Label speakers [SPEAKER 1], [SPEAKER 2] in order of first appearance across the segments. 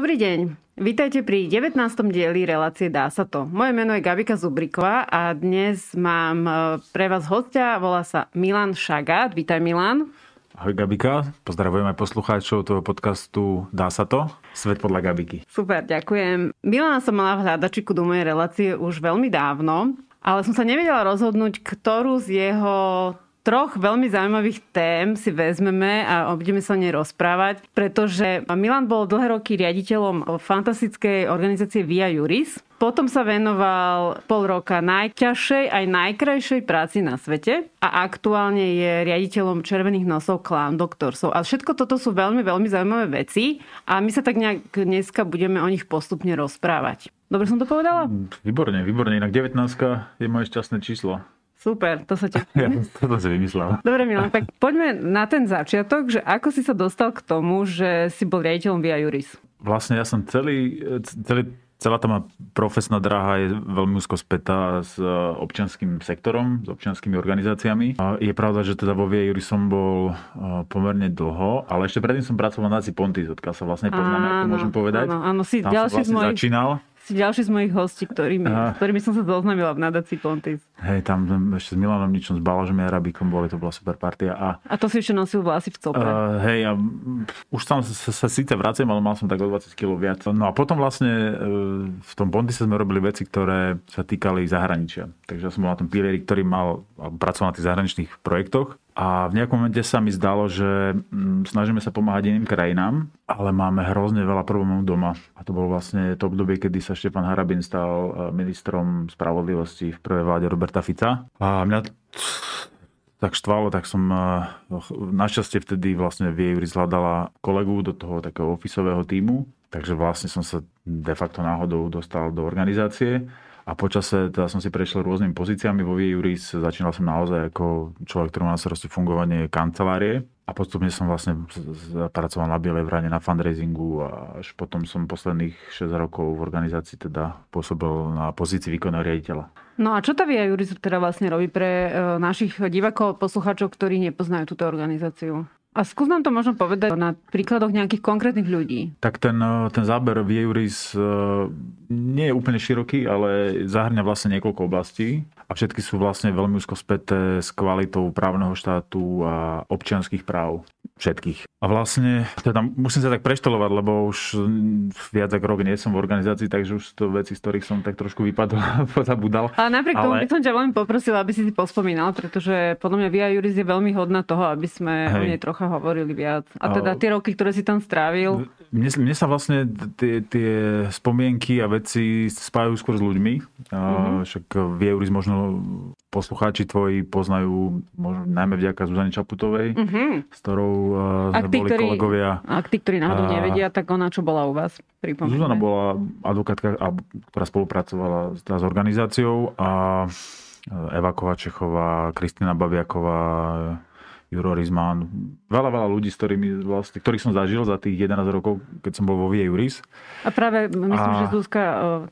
[SPEAKER 1] Dobrý deň. Vítajte pri 19. dieli relácie Dá sa to. Moje meno je Gabika Zubriková a dnes mám e, pre vás hostia, volá sa Milan Šagát. Vítaj Milan.
[SPEAKER 2] Ahoj Gabika, pozdravujem aj poslucháčov toho podcastu Dá sa to? Svet podľa Gabiky.
[SPEAKER 1] Super, ďakujem. Milana som mala v hľadačiku do mojej relácie už veľmi dávno, ale som sa nevedela rozhodnúť, ktorú z jeho troch veľmi zaujímavých tém si vezmeme a budeme sa o nej rozprávať, pretože Milan bol dlhé roky riaditeľom fantastickej organizácie Via Juris. Potom sa venoval pol roka najťažšej aj najkrajšej práci na svete a aktuálne je riaditeľom Červených nosov Clown Doctorsov. A všetko toto sú veľmi, veľmi zaujímavé veci a my sa tak nejak dneska budeme o nich postupne rozprávať. Dobre som to povedala?
[SPEAKER 2] Výborne, výborne. Inak 19 je moje šťastné číslo.
[SPEAKER 1] Super, to sa ti...
[SPEAKER 2] Ja to si vymyslel.
[SPEAKER 1] Dobre, Milan, tak poďme na ten začiatok, že ako si sa dostal k tomu, že si bol riaditeľom Via Juris?
[SPEAKER 2] Vlastne ja som celý, celý celá tá moja profesná dráha je veľmi úzko spätá s občianským sektorom, s občianskými organizáciami. Je pravda, že teda vo Via Juris som bol pomerne dlho, ale ešte predtým som pracoval na Pontis, odkiaľ sa vlastne poznáme, ako môžem povedať.
[SPEAKER 1] Áno, áno, si
[SPEAKER 2] Tam
[SPEAKER 1] ďalší
[SPEAKER 2] som
[SPEAKER 1] vlastne mojich...
[SPEAKER 2] začínal
[SPEAKER 1] si ďalší z mojich hostí, ktorými, s ktorými som sa zoznamila v nadácii Pontis.
[SPEAKER 2] Hej, tam ešte s Milanom Ničom, s Balažom a Arabikom boli, to bola super partia. A,
[SPEAKER 1] a to si ešte nosil vlasy v cope.
[SPEAKER 2] Uh, hej, a už tam sa, sa síce vracem, ale mal som tak o 20 kg viac. No a potom vlastne uh, v tom Pontise sme robili veci, ktoré sa týkali zahraničia. Takže som bol na tom pilieri, ktorý mal, pracoval na tých zahraničných projektoch a v nejakom momente sa mi zdalo, že mm, snažíme sa pomáhať iným krajinám, ale máme hrozne veľa problémov doma. A to bolo vlastne to obdobie, kedy sa Štefan Harabin stal e, ministrom spravodlivosti v prvej vláde Roberta Fica. A mňa tak štvalo, tak som e, našťastie vtedy vlastne v jej zhľadala kolegu do toho takého ofisového týmu, takže vlastne som sa de facto náhodou dostal do organizácie a počase teda som si prešiel rôznymi pozíciami vo Juris. Začínal som naozaj ako človek, ktorý má na starosti fungovanie kancelárie. A postupne som vlastne pracoval na Bielej vrane, na fundraisingu a až potom som posledných 6 rokov v organizácii teda pôsobil na pozícii výkonného riaditeľa.
[SPEAKER 1] No a čo tá Via Juris teda vlastne robí pre e, našich divákov, poslucháčov, ktorí nepoznajú túto organizáciu? A skús nám to možno povedať na príkladoch nejakých konkrétnych ľudí.
[SPEAKER 2] Tak ten, eh, ten záber v Euris eh, nie je úplne široký, ale zahrňa vlastne niekoľko oblastí a všetky sú vlastne veľmi úzko späté s kvalitou právneho štátu a občianských práv všetkých. A vlastne, teda musím sa tak preštelovať, lebo už viac ako rok nie som v organizácii, takže už to veci, z ktorých som tak trošku vypadol, pozabudal.
[SPEAKER 1] Ale napriek ale... tomu by som ťa veľmi poprosila, aby si si pospomínal, pretože podľa mňa Via Juris je veľmi hodná toho, aby sme Hej. o nej trocha hovorili viac. A teda tie roky, ktoré si tam strávil.
[SPEAKER 2] Mne, mne sa vlastne tie, tie spomienky a veci spájajú skôr s ľuďmi. Mm-hmm. Však Via Juris možno poslucháči tvoji poznajú možno najmä vďaka Zuzane Čaputovej, mm-hmm. s ktorou uh, sme boli ktorí, kolegovia.
[SPEAKER 1] Ak tí, ktorí náhodou a... nevedia, tak ona čo bola u vás?
[SPEAKER 2] Pripomíname. Zuzana bola advokátka, ktorá spolupracovala s, s organizáciou a Eva Kovačechová, Kristina Babiaková, Juro Rizman, veľa, veľa ľudí, s ktorými vlastne, ktorých som zažil za tých 11 rokov, keď som bol vo Vie Juris.
[SPEAKER 1] A práve myslím, a... že Zuzka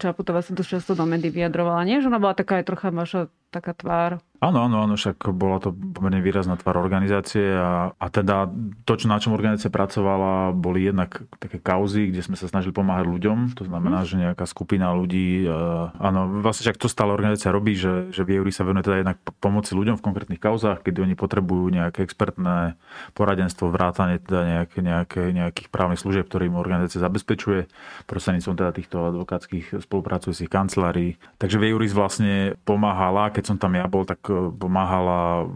[SPEAKER 1] Čaputová sa dosť často do médií vyjadrovala. Nie, že ona bola taká aj trocha vaša taká tvár.
[SPEAKER 2] Áno, áno, áno, však bola to pomerne výrazná tvár organizácie a, a teda to, čo, na čom organizácia pracovala, boli jednak také kauzy, kde sme sa snažili pomáhať ľuďom. To znamená, mm. že nejaká skupina ľudí, uh, áno, vlastne však to stále organizácia robí, že, že v sa venuje teda jednak pomoci ľuďom v konkrétnych kauzách, kedy oni potrebujú nejaké expertné poradenstvo, vrátanie teda nejaké, nejaké, nejakých právnych služieb, ktorým organizácia zabezpečuje prostredníctvom teda týchto advokátskych spolupracujúcich kancelárií. Takže Viejuris vlastne pomáhala, keď som tam ja bol, tak e, pomáhala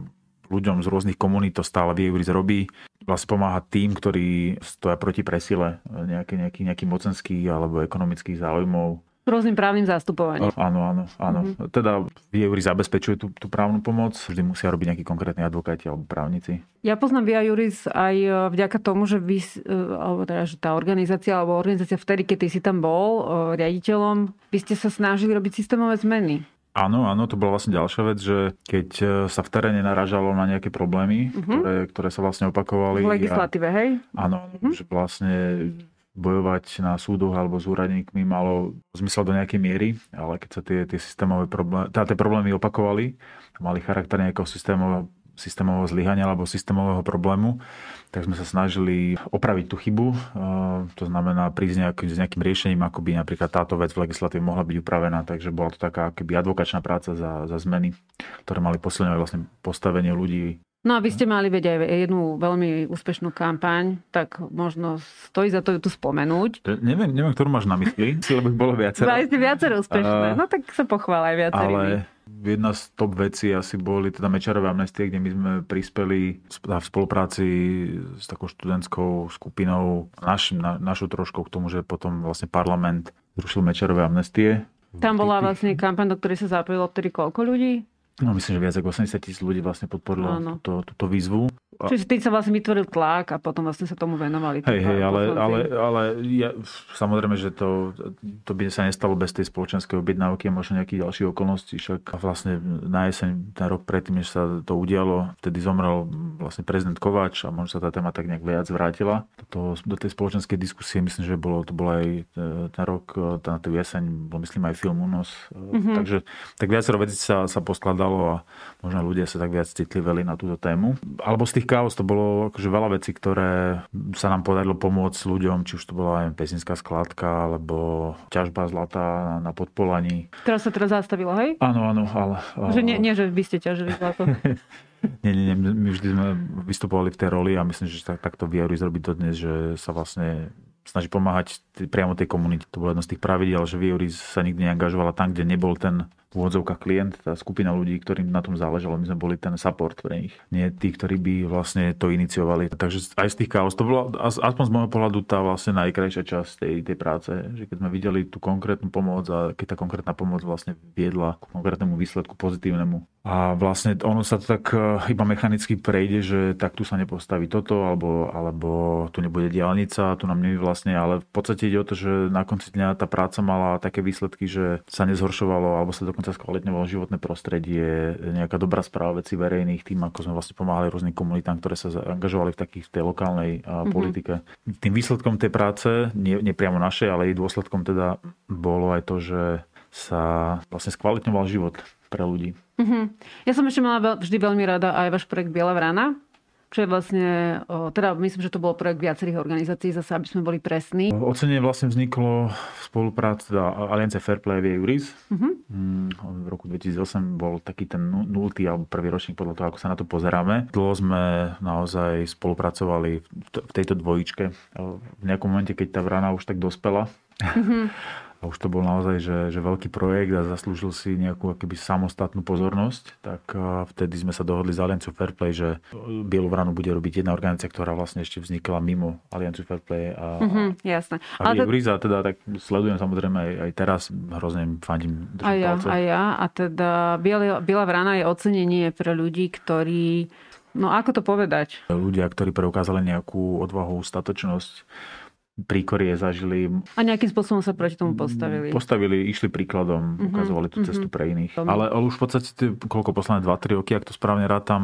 [SPEAKER 2] ľuďom z rôznych komunít, to stále Viejuris robí. Vlastne pomáha tým, ktorí stoja proti presile nejaký, nejaký, nejaký mocenských alebo ekonomických záujmov
[SPEAKER 1] rôznym právnym zastupovaním.
[SPEAKER 2] Áno, áno, áno. Mm-hmm. Teda Via Juris zabezpečuje tú, tú právnu pomoc, vždy musia robiť nejakí konkrétni advokáti alebo právnici.
[SPEAKER 1] Ja poznám Via Juris aj e, vďaka tomu, že, vy, e, alebo teda, že tá organizácia, alebo organizácia vtedy, keď ty si tam bol e, riaditeľom, vy ste sa snažili robiť systémové zmeny.
[SPEAKER 2] Áno, áno, to bola vlastne ďalšia vec, že keď sa v teréne naražalo na nejaké problémy, uh-huh. ktoré, ktoré sa vlastne opakovali.
[SPEAKER 1] V legislatíve, a, hej?
[SPEAKER 2] Áno, uh-huh. že vlastne bojovať na súdoch alebo s úradníkmi malo zmysel do nejakej miery, ale keď sa tie, tie systémové problémy, teda tie problémy opakovali, mali charakter nejakého systémového systémového zlyhania alebo systémového problému, tak sme sa snažili opraviť tú chybu. To znamená prísť nejakým, s nejakým riešením, ako by napríklad táto vec v legislatíve mohla byť upravená. Takže bola to taká akoby advokačná práca za, za zmeny, ktoré mali posilňovať vlastne postavenie ľudí
[SPEAKER 1] No a vy ste mali veď aj jednu veľmi úspešnú kampaň, tak možno stojí za to ju tu spomenúť.
[SPEAKER 2] Neviem, neviem, ktorú máš na mysli, lebo ich bolo viacero.
[SPEAKER 1] Aj ste viacero úspešné, uh, no tak sa pochvál aj viacerými.
[SPEAKER 2] Ale jedna z top vecí asi boli teda Mečarové amnestie, kde my sme prispeli v spolupráci s takou študentskou skupinou naš, na, našou troškou k tomu, že potom vlastne parlament zrušil Mečarové amnestie.
[SPEAKER 1] Tam bola vlastne kampaň, do ktorej sa zapojilo vtedy koľko ľudí?
[SPEAKER 2] No myslím, že viac ako 80 tisíc ľudí vlastne podporilo túto, túto výzvu.
[SPEAKER 1] Čiže tým sa vlastne vytvoril tlak a potom vlastne sa tomu venovali.
[SPEAKER 2] Hej, hej, ale, ale, ale ja, samozrejme, že to, to by sa nestalo bez tej spoločenskej objednávky a možno nejakých ďalších okolností. Však vlastne na jeseň, ten rok predtým, než sa to udialo, vtedy zomrel vlastne prezident Kováč a možno sa tá téma tak nejak viac vrátila. Do, do tej spoločenskej diskusie myslím, že bolo, to bol aj e, ten rok, e, na tú jeseň, bol myslím aj film Unos. Mm-hmm. Takže tak viacero vecí sa, sa poskladalo a možno ľudia sa tak viac citliveli na túto tému. Alebo z tých chaos to bolo akože veľa vecí, ktoré sa nám podarilo pomôcť ľuďom, či už to bola aj pesinská skladka, alebo ťažba zlata na podpolaní.
[SPEAKER 1] Teraz sa teraz zastavilo, hej?
[SPEAKER 2] Áno, áno, ale...
[SPEAKER 1] Že nie, nie, že vy ste ťažili zlato.
[SPEAKER 2] nie, nie, nie, my vždy sme vystupovali v tej roli a myslím, že tak, takto vyjadri zrobiť to dnes, že sa vlastne snaží pomáhať priamo tej komunite. To bolo jedno z tých pravidel, že Vioris sa nikdy neangažovala tam, kde nebol ten v úvodzovkách klient, tá skupina ľudí, ktorým na tom záležalo. My sme boli ten support pre nich. Nie tí, ktorí by vlastne to iniciovali. Takže aj z tých chaos, to bola aspoň z môjho pohľadu tá vlastne najkrajšia časť tej, tej práce, že keď sme videli tú konkrétnu pomoc a keď tá konkrétna pomoc vlastne viedla k konkrétnemu výsledku pozitívnemu. A vlastne ono sa to tak e, iba mechanicky prejde, že tak tu sa nepostaví toto, alebo, alebo tu nebude diálnica, tu nám nevy vlastne, ale v podstate ide o to, že na konci dňa tá práca mala také výsledky, že sa nezhoršovalo, alebo sa dokonca dokonca skvalitňovalo životné prostredie, nejaká dobrá správa veci verejných, tým ako sme vlastne pomáhali rôznym komunitám, ktoré sa angažovali v takých v tej lokálnej mm-hmm. politike. Tým výsledkom tej práce, nie, nie priamo našej, ale jej dôsledkom teda bolo aj to, že sa vlastne skvalitňoval život pre ľudí.
[SPEAKER 1] Mm-hmm. Ja som ešte mala vždy veľmi rada aj váš projekt Biela vrana, čo je vlastne, teda myslím, že to bol projekt viacerých organizácií, zase aby sme boli presní.
[SPEAKER 2] Ocenenie vlastne vzniklo v spolupráci teda Aliance Fairplay a Juris. Uh-huh. V roku 2008 bol taký ten nultý alebo prvý ročník podľa toho, ako sa na to pozeráme. Dlho sme naozaj spolupracovali v tejto dvojičke. V nejakom momente, keď tá vrana už tak dospela, uh-huh a už to bol naozaj že, že veľký projekt a zaslúžil si nejakú akoby samostatnú pozornosť, tak vtedy sme sa dohodli s Alianciou Fairplay, že Bielu vranu bude robiť jedna organizácia, ktorá vlastne ešte vznikla mimo Alianciu Fairplay. A,
[SPEAKER 1] mm-hmm, jasné.
[SPEAKER 2] A Ale to... teda tak sledujem samozrejme aj, aj teraz, hrozne fandím.
[SPEAKER 1] A ja, a ja. A teda Biela, Biela vrana je ocenenie pre ľudí, ktorí No ako to povedať?
[SPEAKER 2] Ľudia, ktorí preukázali nejakú odvahu, statočnosť, príkorie zažili.
[SPEAKER 1] A nejakým spôsobom sa proti tomu postavili.
[SPEAKER 2] Postavili, išli príkladom, uh-huh, ukazovali tú cestu uh-huh. pre iných. Ale, ale už v podstate, koľko posledné 2-3 roky, ak to správne rátam,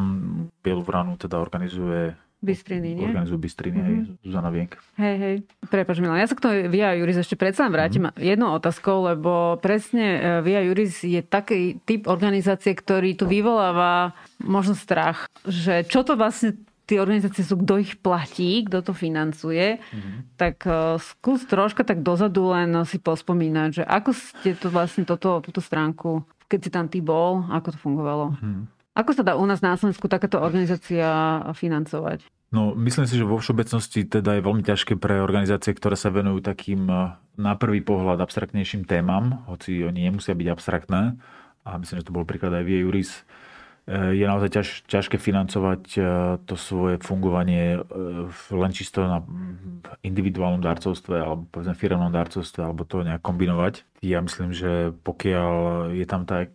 [SPEAKER 2] Bielu vranu teda organizuje
[SPEAKER 1] Bystriny, nie?
[SPEAKER 2] Organizujú Bystriny, mm-hmm. hej, mhm. Zuzana Vienk.
[SPEAKER 1] Hej, hej. Prepač, Milan, ja sa k tomu Via Juris ešte predsa vrátim mm-hmm. jednou otázkou, lebo presne e, Via Juris je taký typ organizácie, ktorý tu vyvoláva možno strach, že čo to vlastne tie organizácie sú, kto ich platí, kto to financuje, mm-hmm. tak uh, skús troška tak dozadu len si pospomínať, že ako ste to vlastne toto, túto stránku, keď si tam ty bol, ako to fungovalo? Mm-hmm. Ako sa dá u nás na Slovensku takáto organizácia financovať?
[SPEAKER 2] No, myslím si, že vo všeobecnosti teda je veľmi ťažké pre organizácie, ktoré sa venujú takým e, na prvý pohľad abstraktnejším témam, hoci oni nemusia byť abstraktné. A myslím, že to bol príklad aj v Juris je naozaj ťaž, ťažké financovať e, to svoje fungovanie e, len čisto na individuálnom darcovstve alebo povedzme firmnom darcovstve alebo to nejak kombinovať. Ja myslím, že pokiaľ je tam tá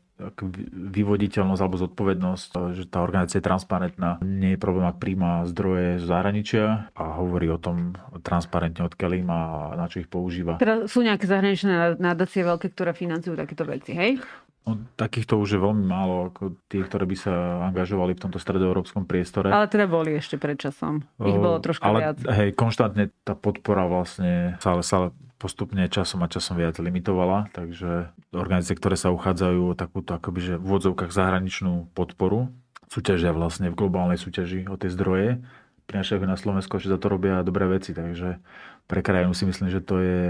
[SPEAKER 2] vyvoditeľnosť alebo zodpovednosť, že tá organizácia je transparentná. Nie je problém, ak príjma zdroje z zahraničia a hovorí o tom transparentne, odkiaľ im a na čo ich používa.
[SPEAKER 1] Teda sú nejaké zahraničné nadácie veľké, ktoré financujú takéto veci, hej?
[SPEAKER 2] No, takýchto už je veľmi málo, ako tie, ktoré by sa angažovali v tomto stredoeurópskom priestore.
[SPEAKER 1] Ale teda boli ešte pred časom. Ich bolo trošku
[SPEAKER 2] ale,
[SPEAKER 1] viac.
[SPEAKER 2] Hej, konštantne tá podpora vlastne sa, sa postupne časom a časom viac limitovala, takže organizácie, ktoré sa uchádzajú o takúto akoby, že v úvodzovkách zahraničnú podporu, súťažia vlastne v globálnej súťaži o tie zdroje, prinášajú na Slovensko, že za to robia dobré veci, takže pre krajinu si myslím, že to je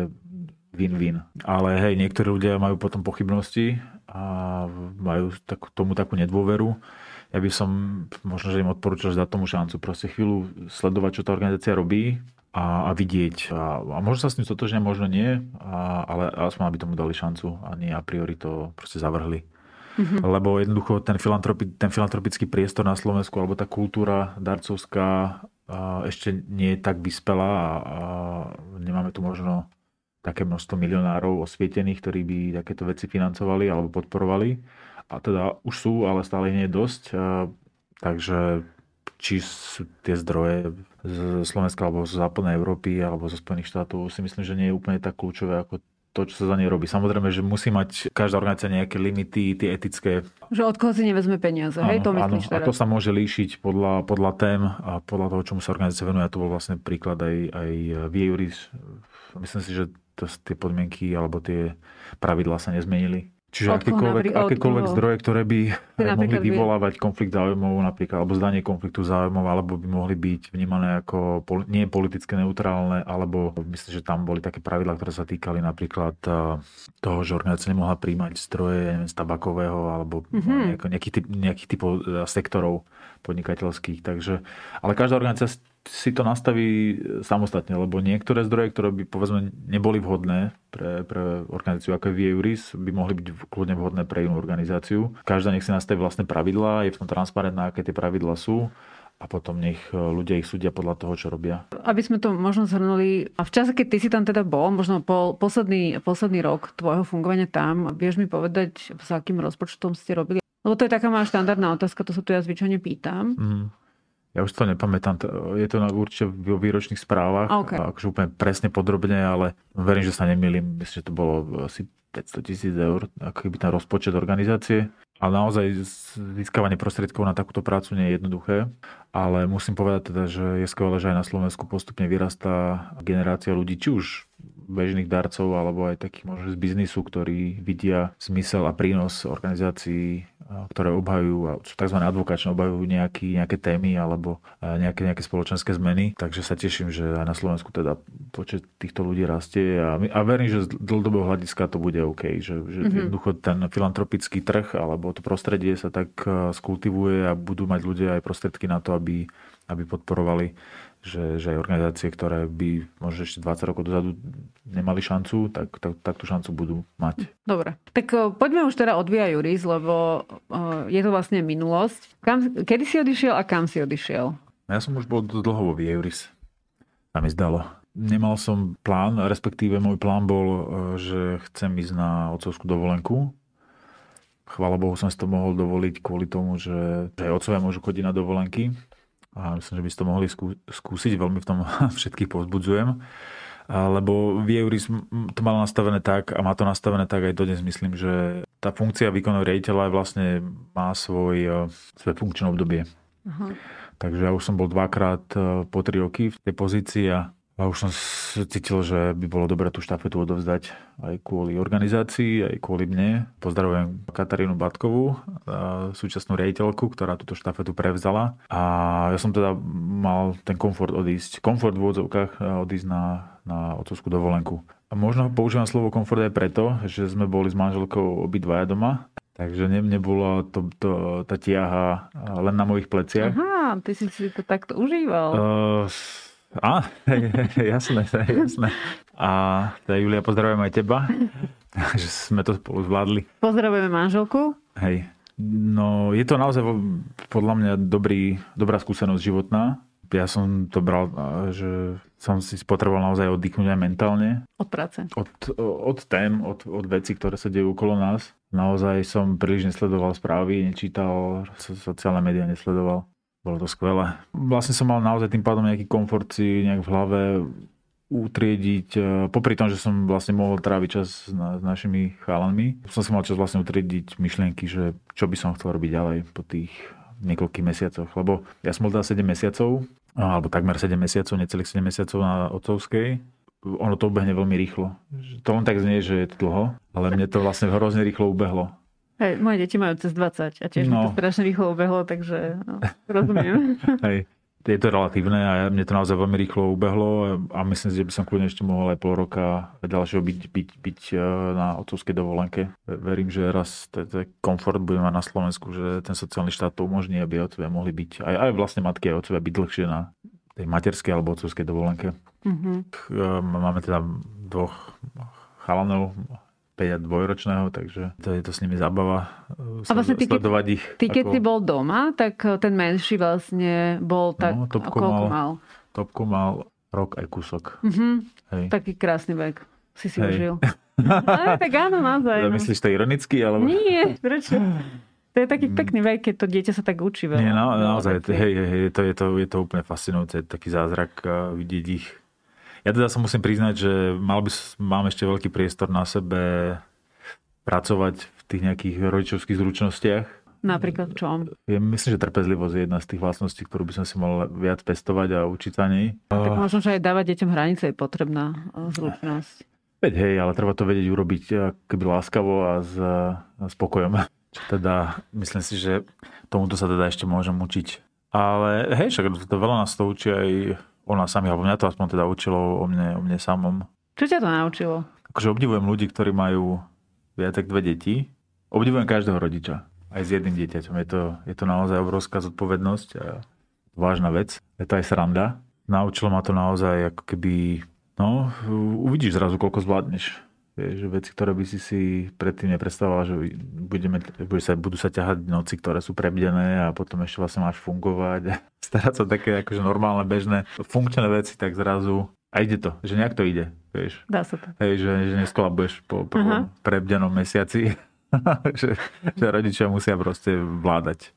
[SPEAKER 2] win-win. Ale hej, niektorí ľudia majú potom pochybnosti a majú tak, tomu takú nedôveru. Ja by som možno, že im odporúčal dať tomu šancu. Proste chvíľu sledovať, čo tá organizácia robí a, a vidieť. A, a možno sa s tým stotožne, možno nie, a, ale aspoň aby tomu dali šancu a nie a priori to proste zavrhli. Mm-hmm. Lebo jednoducho ten, filantropi, ten filantropický priestor na Slovensku alebo tá kultúra darcovská ešte nie je tak vyspelá a, a nemáme tu možno také množstvo milionárov osvietených, ktorí by takéto veci financovali alebo podporovali. A teda už sú, ale stále nie je dosť. Takže či sú tie zdroje z Slovenska alebo z západnej Európy alebo zo Spojených štátov si myslím, že nie je úplne tak kľúčové ako to, čo sa za ne robí. Samozrejme, že musí mať každá organizácia nejaké limity, tie etické.
[SPEAKER 1] Že od koho si nevezme peniaze, áno, hej? To myslíš áno, teraz?
[SPEAKER 2] A to sa môže líšiť podľa, podľa tém a podľa toho, čomu sa organizácia venuje. A to bol vlastne príklad aj, aj v Juris. Myslím si, že to, tie podmienky alebo tie pravidlá sa nezmenili. Čiže akékoľvek, akékoľvek zdroje, ktoré by mohli vyvolávať konflikt záujmov, napríklad, alebo zdanie konfliktu záujmov, alebo by mohli byť vnímané ako nie politické neutrálne, alebo myslím, že tam boli také pravidlá, ktoré sa týkali napríklad eh, toho, že organizácia nemohla príjmať zdroje neviem, z tabakového alebo mm-hmm. nejakých, typ, nejakých typov eh, sektorov podnikateľských. Takže, ale každá organizácia si to nastaví samostatne, lebo niektoré zdroje, ktoré by povedzme neboli vhodné pre, pre organizáciu ako je Vieuris, by mohli byť kľudne vhodné pre inú organizáciu. Každá nech si nastaví vlastné pravidlá, je v tom transparentné, aké tie pravidlá sú a potom nech ľudia ich súdia podľa toho, čo robia.
[SPEAKER 1] Aby sme to možno zhrnuli, a v čase, keď ty si tam teda bol, možno po, posledný, posledný rok tvojho fungovania tam, vieš mi povedať, s akým rozpočtom ste robili? Lebo to je taká moja štandardná otázka, to sa tu ja zvyčajne pýtam. Mm.
[SPEAKER 2] Ja už to nepamätám, je to určite vo výročných správach, okay. akože úplne presne podrobne, ale verím, že sa nemýlim, myslím, že to bolo asi 500 tisíc eur, ako keby ten rozpočet organizácie. Ale naozaj získavanie prostriedkov na takúto prácu nie je jednoduché, ale musím povedať teda, že je skvelé, že aj na Slovensku postupne vyrastá generácia ľudí, či už bežných darcov alebo aj takých možno z biznisu, ktorí vidia zmysel a prínos organizácií, ktoré obhajujú, sú tzv. advokáčne, obhajujú nejaký, nejaké témy alebo nejaké, nejaké spoločenské zmeny. Takže sa teším, že aj na Slovensku teda počet týchto ľudí rastie a, a verím, že z dlhodobého hľadiska to bude OK, že, že mm-hmm. jednoducho ten filantropický trh alebo to prostredie sa tak skultivuje a budú mať ľudia aj prostriedky na to, aby, aby podporovali že, že aj organizácie, ktoré by možno ešte 20 rokov dozadu nemali šancu, tak, tak, tak tú šancu budú mať.
[SPEAKER 1] Dobre, tak poďme už teda od Via Juris, lebo je to vlastne minulosť. Kam, kedy si odišiel a kam si odišiel?
[SPEAKER 2] Ja som už bol dlho vo Via Juris. A mi zdalo. Nemal som plán, respektíve môj plán bol, e, že chcem ísť na otcovskú dovolenku. Chvála Bohu som si to mohol dovoliť kvôli tomu, že, že aj otcovia môžu chodiť na dovolenky a myslím, že by ste to mohli skúsiť, veľmi v tom všetkých povzbudzujem. Lebo Euris to mal nastavené tak a má to nastavené tak aj dodnes myslím, že tá funkcia výkonného riaditeľa vlastne má svoj, e, svoje funkčné obdobie. Uh-huh. Takže ja už som bol dvakrát e, po tri roky v tej pozícii a a už som cítil, že by bolo dobré tú štafetu odovzdať aj kvôli organizácii, aj kvôli mne. Pozdravujem Katarínu Batkovú, súčasnú riaditeľku, ktorá túto štafetu prevzala. A ja som teda mal ten komfort odísť, komfort v úvodzovkách odísť na, na otcovskú dovolenku. A možno používam slovo komfort aj preto, že sme boli s manželkou obidvaja doma. Takže ne, nebola to, to, tá tiaha len na mojich pleciach.
[SPEAKER 1] Aha, ty si si to takto užíval. Uh,
[SPEAKER 2] Á, jasné, jasné. A teda Julia, pozdravujem aj teba, že sme to spolu zvládli.
[SPEAKER 1] Pozdravujeme manželku.
[SPEAKER 2] Hej. No, je to naozaj podľa mňa dobrý, dobrá skúsenosť životná. Ja som to bral, že som si potreboval naozaj oddychnúť aj mentálne.
[SPEAKER 1] Od práce.
[SPEAKER 2] Od, od tém, od, od vecí, ktoré sa dejú okolo nás. Naozaj som príliš nesledoval správy, nečítal, sociálne médiá nesledoval. Bolo to skvelé. Vlastne som mal naozaj tým pádom nejaký komfort si nejak v hlave utriediť, e, popri tom, že som vlastne mohol tráviť čas na, s našimi chálanmi, som si mal čas vlastne utriediť myšlienky, že čo by som chcel robiť ďalej po tých niekoľkých mesiacoch. Lebo ja som bol teda 7 mesiacov, alebo takmer 7 mesiacov, necelých 7 mesiacov na otcovskej. Ono to ubehne veľmi rýchlo. To len tak znie, že je to dlho, ale mne to vlastne hrozne rýchlo ubehlo
[SPEAKER 1] Hej, moje deti majú cez 20 a tiež no. to strašne rýchlo ubehlo, takže no, rozumiem.
[SPEAKER 2] Hej, je to relatívne a mne to naozaj veľmi rýchlo ubehlo a myslím si, že by som kľudne ešte mohol aj pol roka ďalšieho byť, byť, byť e, na otcovskej dovolenke. Verím, že raz ten komfort budeme mať na Slovensku, že ten sociálny štát to umožní, aby otcovia mohli byť, aj, aj vlastne matky a otcovia byť dlhšie na tej materskej alebo otcovskej dovolenke. Mm-hmm. Máme teda dvoch chalanov, 5 a dvojročného, takže to je to s nimi zabava
[SPEAKER 1] a vlastne ty, sledovať ich. Ty keď ako... si bol doma, tak eh, ten menší vlastne bol tak, no, topku koľko mal, mal?
[SPEAKER 2] Topku mal rok aj kúsok.
[SPEAKER 1] Mm-hmm. Hej. Taký krásny vek si si Hej. užil. Ale tak áno, naozaj.
[SPEAKER 2] Ja, myslíš to ironicky? Alebo...
[SPEAKER 1] Nie, prečo? To je taký pekný vek, keď to dieťa sa tak učí veľa.
[SPEAKER 2] Nie, no, naozaj, hej, hej, hej, to, je, to, je to úplne fascinujúce, taký zázrak vidieť ich ja teda sa musím priznať, že mal by, mám ešte veľký priestor na sebe pracovať v tých nejakých rodičovských zručnostiach.
[SPEAKER 1] Napríklad v čom?
[SPEAKER 2] Ja myslím, že trpezlivosť je jedna z tých vlastností, ktorú by som si mal viac pestovať a učiť sa nej.
[SPEAKER 1] Tak možno, že aj dávať deťom hranice je potrebná e, zručnosť.
[SPEAKER 2] Veď hej, ale treba to vedieť urobiť e, keby láskavo a s, a spokojom. Čo teda, myslím si, že tomuto sa teda ešte môžem učiť. Ale hej, však to veľa nás to učí aj o nás sami, alebo mňa to aspoň teda učilo o mne, o mne samom.
[SPEAKER 1] Čo ťa to naučilo?
[SPEAKER 2] Akože obdivujem ľudí, ktorí majú viac ako dve deti. Obdivujem každého rodiča. Aj s jedným dieťaťom. Je to, je to naozaj obrovská zodpovednosť a vážna vec. Je to aj sranda. Naučilo ma to naozaj ako keby... No, uvidíš zrazu, koľko zvládneš. Vieš, veci, ktoré by si si predtým nepredstavoval, že budeme, bude sa, budú sa ťahať noci, ktoré sú prebdené a potom ešte vlastne máš fungovať. Starať sa také akože normálne, bežné, funkčné veci, tak zrazu a ide to, že nejak to ide, vieš.
[SPEAKER 1] Dá sa to.
[SPEAKER 2] Hej, že, že neskolabuješ po prvom uh-huh. prebdenom mesiaci. že, že rodičia musia proste vládať.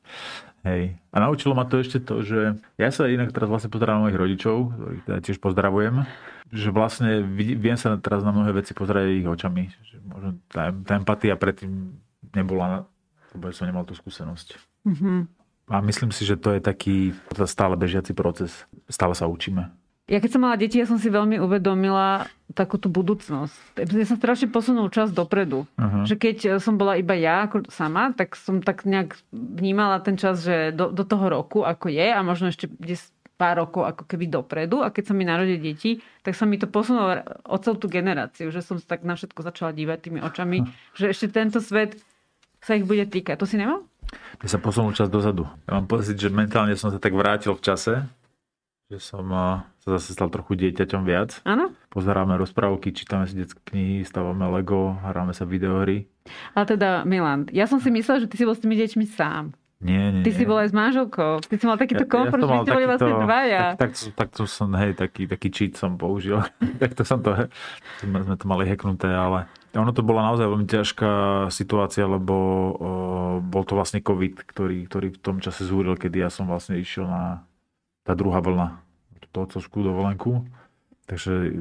[SPEAKER 2] Hej. A naučilo ma to ešte to, že ja sa inak teraz vlastne pozerám mojich rodičov, ktorých teda tiež pozdravujem, že vlastne viem sa teraz na mnohé veci pozerať ich očami. Že možno tá, tá empatia predtým nebola, lebo som nemal tú skúsenosť. Mm-hmm. A myslím si, že to je taký stále bežiaci proces. Stále sa učíme.
[SPEAKER 1] Ja keď som mala deti, ja som si veľmi uvedomila takú tú budúcnosť. Ja som strašne posunul čas dopredu. Uh-huh. Že keď som bola iba ja ako sama, tak som tak nejak vnímala ten čas, že do, do toho roku, ako je a možno ešte pár rokov ako keby dopredu a keď sa mi narodili deti, tak sa mi to posunulo o celú tú generáciu, že som sa tak na všetko začala dívať tými očami, že ešte tento svet sa ich bude týkať. To si nemal?
[SPEAKER 2] Ja sa posunul čas dozadu. Ja mám pocit, že mentálne som sa tak vrátil v čase, že som sa zase stal trochu dieťaťom viac.
[SPEAKER 1] Áno.
[SPEAKER 2] Pozeráme rozprávky, čítame si detské knihy, stávame Lego, hráme sa videohry.
[SPEAKER 1] Ale teda, Milan, ja som si myslel, že ty si bol s tými deťmi sám.
[SPEAKER 2] Nie, nie,
[SPEAKER 1] Ty si bol aj s manželkou. Ty si mal takýto ja, komfort, ja že boli vlastne dvaja.
[SPEAKER 2] Tak, tak, tak to som, hej, taký, taký cheat som použil. tak to som to, sme, to mali heknuté, ale ono to bola naozaj veľmi ťažká situácia, lebo o, bol to vlastne COVID, ktorý, ktorý v tom čase zúril, kedy ja som vlastne išiel na tá druhá vlna, tú otcovskú dovolenku. Takže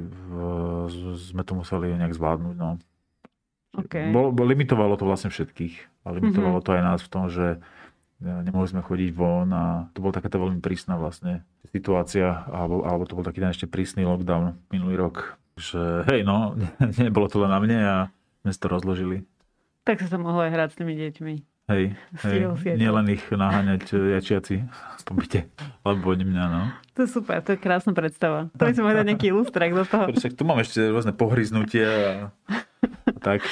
[SPEAKER 2] sme to museli nejak zvládnuť. No.
[SPEAKER 1] Okay.
[SPEAKER 2] Bol, bol, limitovalo to vlastne všetkých. A limitovalo mm-hmm. to aj nás v tom, že nemohli sme chodiť von a to bola takáto veľmi prísna vlastne situácia, alebo, alebo to bol taký ten ešte prísny lockdown minulý rok. Že hej, no, nebolo to len na mne a sme to rozložili.
[SPEAKER 1] Tak sa sa mohlo aj hrať s tými deťmi.
[SPEAKER 2] Hej, hej nie len ich naháňať jačiaci po byte, alebo oni mňa, no.
[SPEAKER 1] To je super, to je krásna predstava. To by som mohol dať nejaký ilustrak do toho.
[SPEAKER 2] Však tu mám ešte rôzne pohryznutia a, a tak.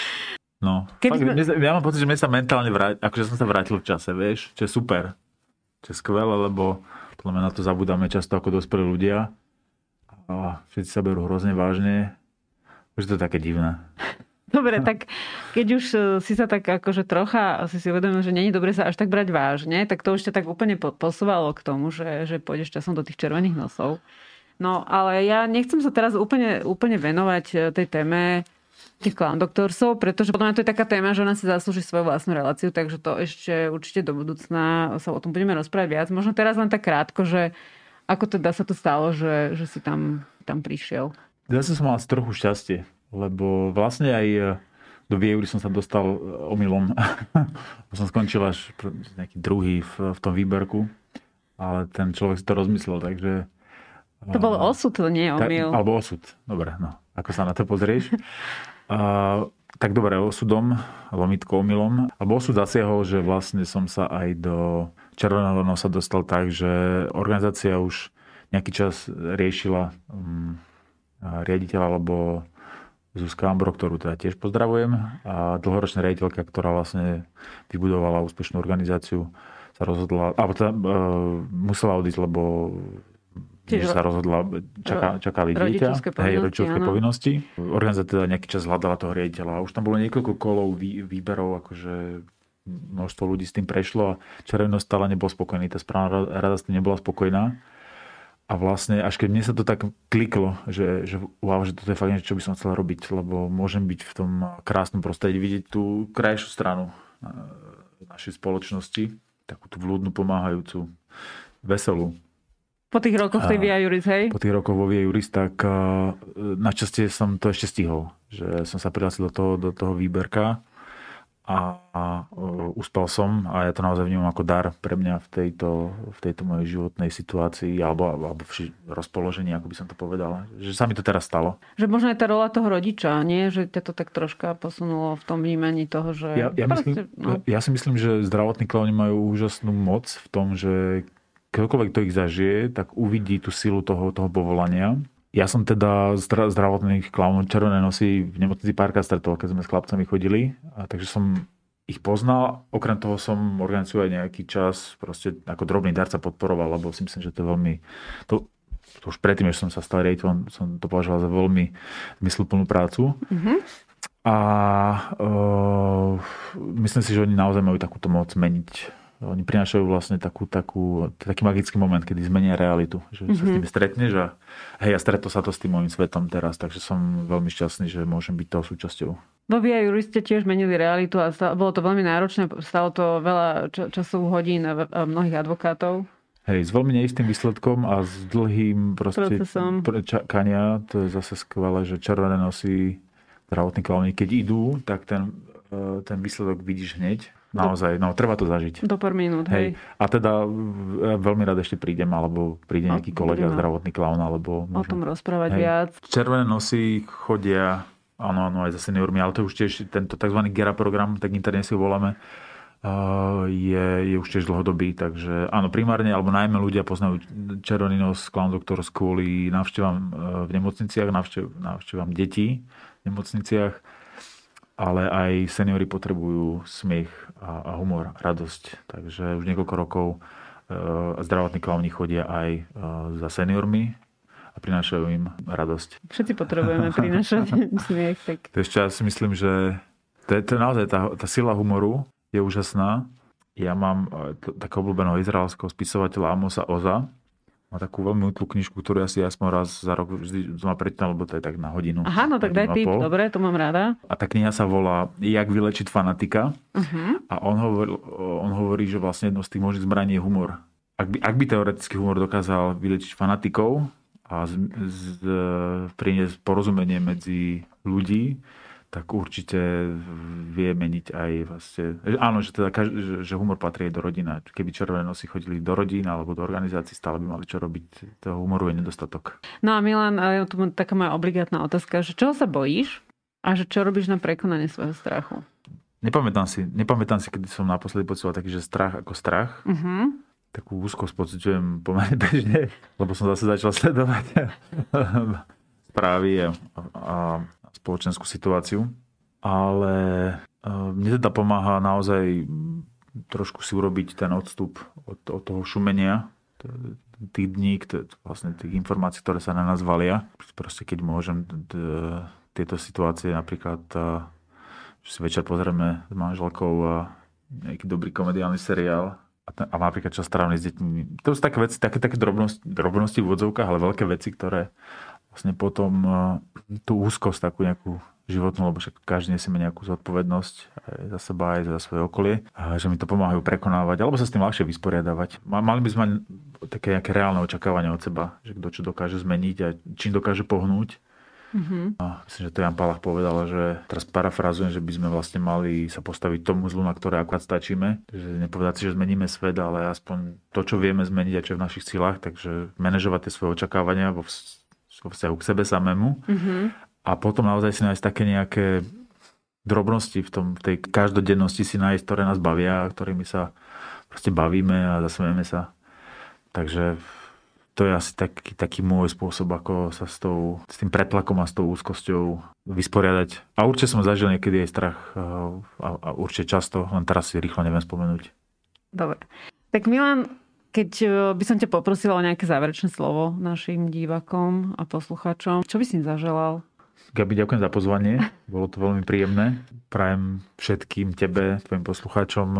[SPEAKER 2] No, Fakt, sme... ja mám pocit, že mne sa mentálne vrátil, akože som sa vrátil v čase, vieš, čo je super. Čo je skvelé, lebo podľa mňa na to zabudáme často ako dospelí ľudia. A všetci sa berú hrozne vážne. Už to je také divné.
[SPEAKER 1] Dobre, tak keď už e, si sa tak akože trocha si si uvedomil, že není dobre sa až tak brať vážne, tak to už ťa tak úplne posúvalo k tomu, že, že pôjdeš časom do tých červených nosov. No, ale ja nechcem sa teraz úplne, úplne venovať e, tej téme clown doktorsov, pretože potom to je taká téma, že ona si zaslúži svoju vlastnú reláciu, takže to ešte určite do budúcna sa o tom budeme rozprávať viac. Možno teraz len tak krátko, že ako teda sa to stalo, že, že si tam, tam prišiel.
[SPEAKER 2] Ja som mal trochu šťastie lebo vlastne aj e, do Vieury som sa dostal e, omylom. som skončil až nejaký druhý v, v tom výberku, ale ten človek si to rozmyslel, takže...
[SPEAKER 1] To bol osud, to nie omyl.
[SPEAKER 2] Alebo osud, dobre, no, ako sa na to pozrieš. a, tak dobre osudom, lomitkou omylom. Alebo osud zasiahol, že vlastne som sa aj do Červeného nosa dostal tak, že organizácia už nejaký čas riešila um, riaditeľa alebo Zuzka Ambro, ktorú teda tiež pozdravujem a dlhoročná riaditeľka, ktorá vlastne vybudovala úspešnú organizáciu, sa rozhodla, alebo teda, uh, musela odísť, lebo Čiže sa rozhodla, čaká, čakali dieťa, hej, rodičovské povinnosti. Organizácia teda nejaký čas hľadala toho riaditeľa a už tam bolo niekoľko kolov vý, výberov, akože množstvo ľudí s tým prešlo a Červený stále nebol spokojný, tá správna rada s tým nebola spokojná. A vlastne až keď mne sa to tak kliklo, že, že wow, že toto je fakt niečo, čo by som chcel robiť, lebo môžem byť v tom krásnom prostredí, vidieť tú krajšiu stranu eh, našej spoločnosti, takú tú vľúdnu, pomáhajúcu, veselú.
[SPEAKER 1] Po tých rokoch tej Via Juris, hej?
[SPEAKER 2] Po tých rokoch vo Via Juris, tak eh, našťastie som to ešte stihol, že som sa prihlásil do toho, do toho výberka a, a uh, uspel som a ja to naozaj vnímam ako dar pre mňa v tejto, v tejto mojej životnej situácii alebo, alebo v rozpoložení, ako by som to povedal. Že sa mi to teraz stalo.
[SPEAKER 1] Že možno je tá rola toho rodiča, nie? Že ťa to tak troška posunulo v tom vnímaní toho, že...
[SPEAKER 2] Ja, ja, myslím, no. ja si myslím, že zdravotní klauni majú úžasnú moc v tom, že ktokoľvek to ich zažije, tak uvidí tú silu toho, toho povolania ja som teda zdravotných klaunov červené nosy v nemocnici párka stretol, keď sme s chlapcami chodili. A takže som ich poznal. Okrem toho som organizoval aj nejaký čas proste ako drobný darca podporoval, lebo si myslím, že to je veľmi... To, to už predtým, než som sa stal rejtom, som to považoval za veľmi zmysluplnú prácu. Mm-hmm. A uh, myslím si, že oni naozaj majú takúto moc meniť oni prinášajú vlastne takú, takú, taký magický moment, kedy zmenia realitu. Že mm-hmm. sa s mhm. tým stretneš a hej, a stretol sa to s tým môjim svetom teraz, takže som veľmi šťastný, že môžem byť toho súčasťou.
[SPEAKER 1] Vo VIA juriste tiež menili realitu a stalo, bolo to veľmi náročné, stalo to veľa časovú hodín a mnohých advokátov.
[SPEAKER 2] Hej, s veľmi neistým výsledkom a s dlhým proste
[SPEAKER 1] procesom
[SPEAKER 2] čakania, to je zase skvelé, že červené nosy zdravotní klauni, keď idú, tak ten, e, ten výsledok vidíš hneď Naozaj, no treba to zažiť.
[SPEAKER 1] Do pár minút, hej. hej.
[SPEAKER 2] A teda ja veľmi rád ešte prídem, alebo príde nejaký kolega, zdravotný klaun, alebo...
[SPEAKER 1] Môžem, o tom rozprávať hej. viac.
[SPEAKER 2] Červené nosy chodia, áno, áno, aj za seniormi, ale to už tiež tento tzv. GERA program, tak interne si ho voláme, je, je už tiež dlhodobý, takže áno, primárne, alebo najmä ľudia poznajú Červený nos Clown Doctor kvôli návštevám e, v nemocniciach, návštev, návštevám detí v nemocniciach ale aj seniory potrebujú smiech a, a humor, radosť. Takže už niekoľko rokov e, zdravotní klauni chodia aj e, za seniormi a prinášajú im radosť.
[SPEAKER 1] Všetci potrebujeme prinášať smiech. Tak...
[SPEAKER 2] To ešte ja si myslím, že to je, to je naozaj tá, tá sila humoru je úžasná. Ja mám e, takého obľúbeného izraelského spisovateľa Amosa Oza, má takú veľmi útlu knižku, ktorú ja si aspoň raz za rok vždy ma prečítam, lebo to je tak na hodinu.
[SPEAKER 1] Aha, no tak daj tip, dobre, to mám rada.
[SPEAKER 2] A tá kniha sa volá Jak vylečiť fanatika. Uh-huh. A on hovorí, on hovorí, že vlastne jedno z tých možných zbraní je humor. Ak by, ak by teoretický humor dokázal vylečiť fanatikov a z, z, priniesť porozumenie medzi ľudí, tak určite vie meniť aj vlastne... Áno, že, teda každý, že, humor patrí aj do rodina. Keby červené nosy chodili do rodín alebo do organizácií, stále by mali čo robiť. Toho humoru je nedostatok.
[SPEAKER 1] No a Milan, tu taká moja obligátna otázka, že čoho sa bojíš a že čo robíš na prekonanie svojho strachu?
[SPEAKER 2] Nepamätám si, nepamätám si, kedy som naposledy pocitoval taký, že strach ako strach. Uh-huh. Takú úzkosť pocitujem pomerne bežne, lebo som zase začal sledovať správy a, a spoločenskú situáciu. Ale e, mne teda pomáha naozaj trošku si urobiť ten odstup od, od toho šumenia tých dní, vlastne tých informácií, ktoré sa na nás valia. Proste keď môžem tieto situácie napríklad, e, že si večer pozrieme s manželkou e, nejaký dobrý komediálny seriál a, ten, a napríklad čas strávny s deťmi. To sú také veci, také, také drobnosti, drobnosti v odzovkách, ale veľké veci, ktoré vlastne potom tú úzkosť takú nejakú životnú, lebo však každý nesieme nejakú zodpovednosť aj za seba, aj za svoje okolie, že mi to pomáhajú prekonávať, alebo sa s tým ľahšie vysporiadavať. Mali by sme mať také nejaké reálne očakávanie od seba, že kto čo dokáže zmeniť a čím dokáže pohnúť. Mm-hmm. A myslím, že to Jan Palach povedal, že teraz parafrazujem, že by sme vlastne mali sa postaviť tomu zlu, na ktoré akurát stačíme. Že nepovedať si, že zmeníme svet, ale aspoň to, čo vieme zmeniť a čo je v našich silách, takže manažovať tie svoje očakávania vo vo vzťahu k sebe samému. Mm-hmm. A potom naozaj si nájsť také nejaké drobnosti, v, tom, v tej každodennosti si nájsť, ktoré nás bavia, ktorými sa proste bavíme a zasmejeme sa. Takže to je asi taký, taký môj spôsob, ako sa s, tou, s tým pretlakom a s tou úzkosťou vysporiadať. A určite som zažil niekedy aj strach a, a určite často, len teraz si rýchlo neviem spomenúť.
[SPEAKER 1] Dobre. Tak Milan, keď e, by som ťa poprosila o nejaké záverečné slovo našim divakom a posluchačom, čo by si im zaželal?
[SPEAKER 2] Gabi, ďakujem za pozvanie. Bolo to veľmi príjemné. Prajem všetkým tebe, tvojim poslucháčom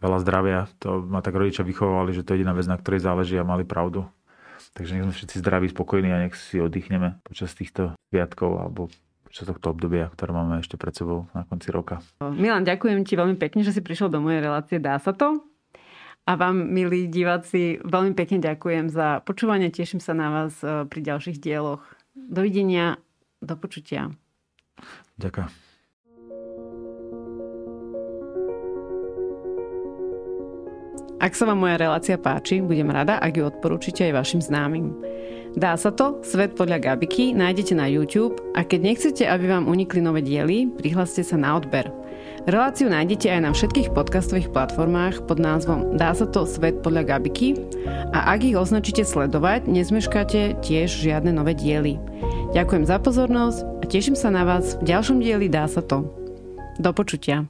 [SPEAKER 2] veľa zdravia. To ma tak rodičia vychovali, že to je jediná vec, na ktorej záleží a mali pravdu. Takže nech sme všetci zdraví, spokojní a nech si oddychneme počas týchto sviatkov alebo počas tohto obdobia, ktoré máme ešte pred sebou na konci roka.
[SPEAKER 1] Milan, ďakujem ti veľmi pekne, že si prišiel do mojej relácie Dá sa to? A vám, milí diváci, veľmi pekne ďakujem za počúvanie. Teším sa na vás eh, pri ďalších dieloch. Dovidenia, do počutia.
[SPEAKER 2] Ďakujem.
[SPEAKER 1] Ak sa vám moja relácia páči, budem rada, ak ju odporúčite aj vašim známym. Dá sa to, Svet podľa Gabiky nájdete na YouTube a keď nechcete, aby vám unikli nové diely, prihláste sa na odber. Reláciu nájdete aj na všetkých podcastových platformách pod názvom Dá sa to Svet podľa Gabiky a ak ich označíte sledovať, nezmeškáte tiež žiadne nové diely. Ďakujem za pozornosť a teším sa na vás v ďalšom dieli Dá sa to. Do počutia.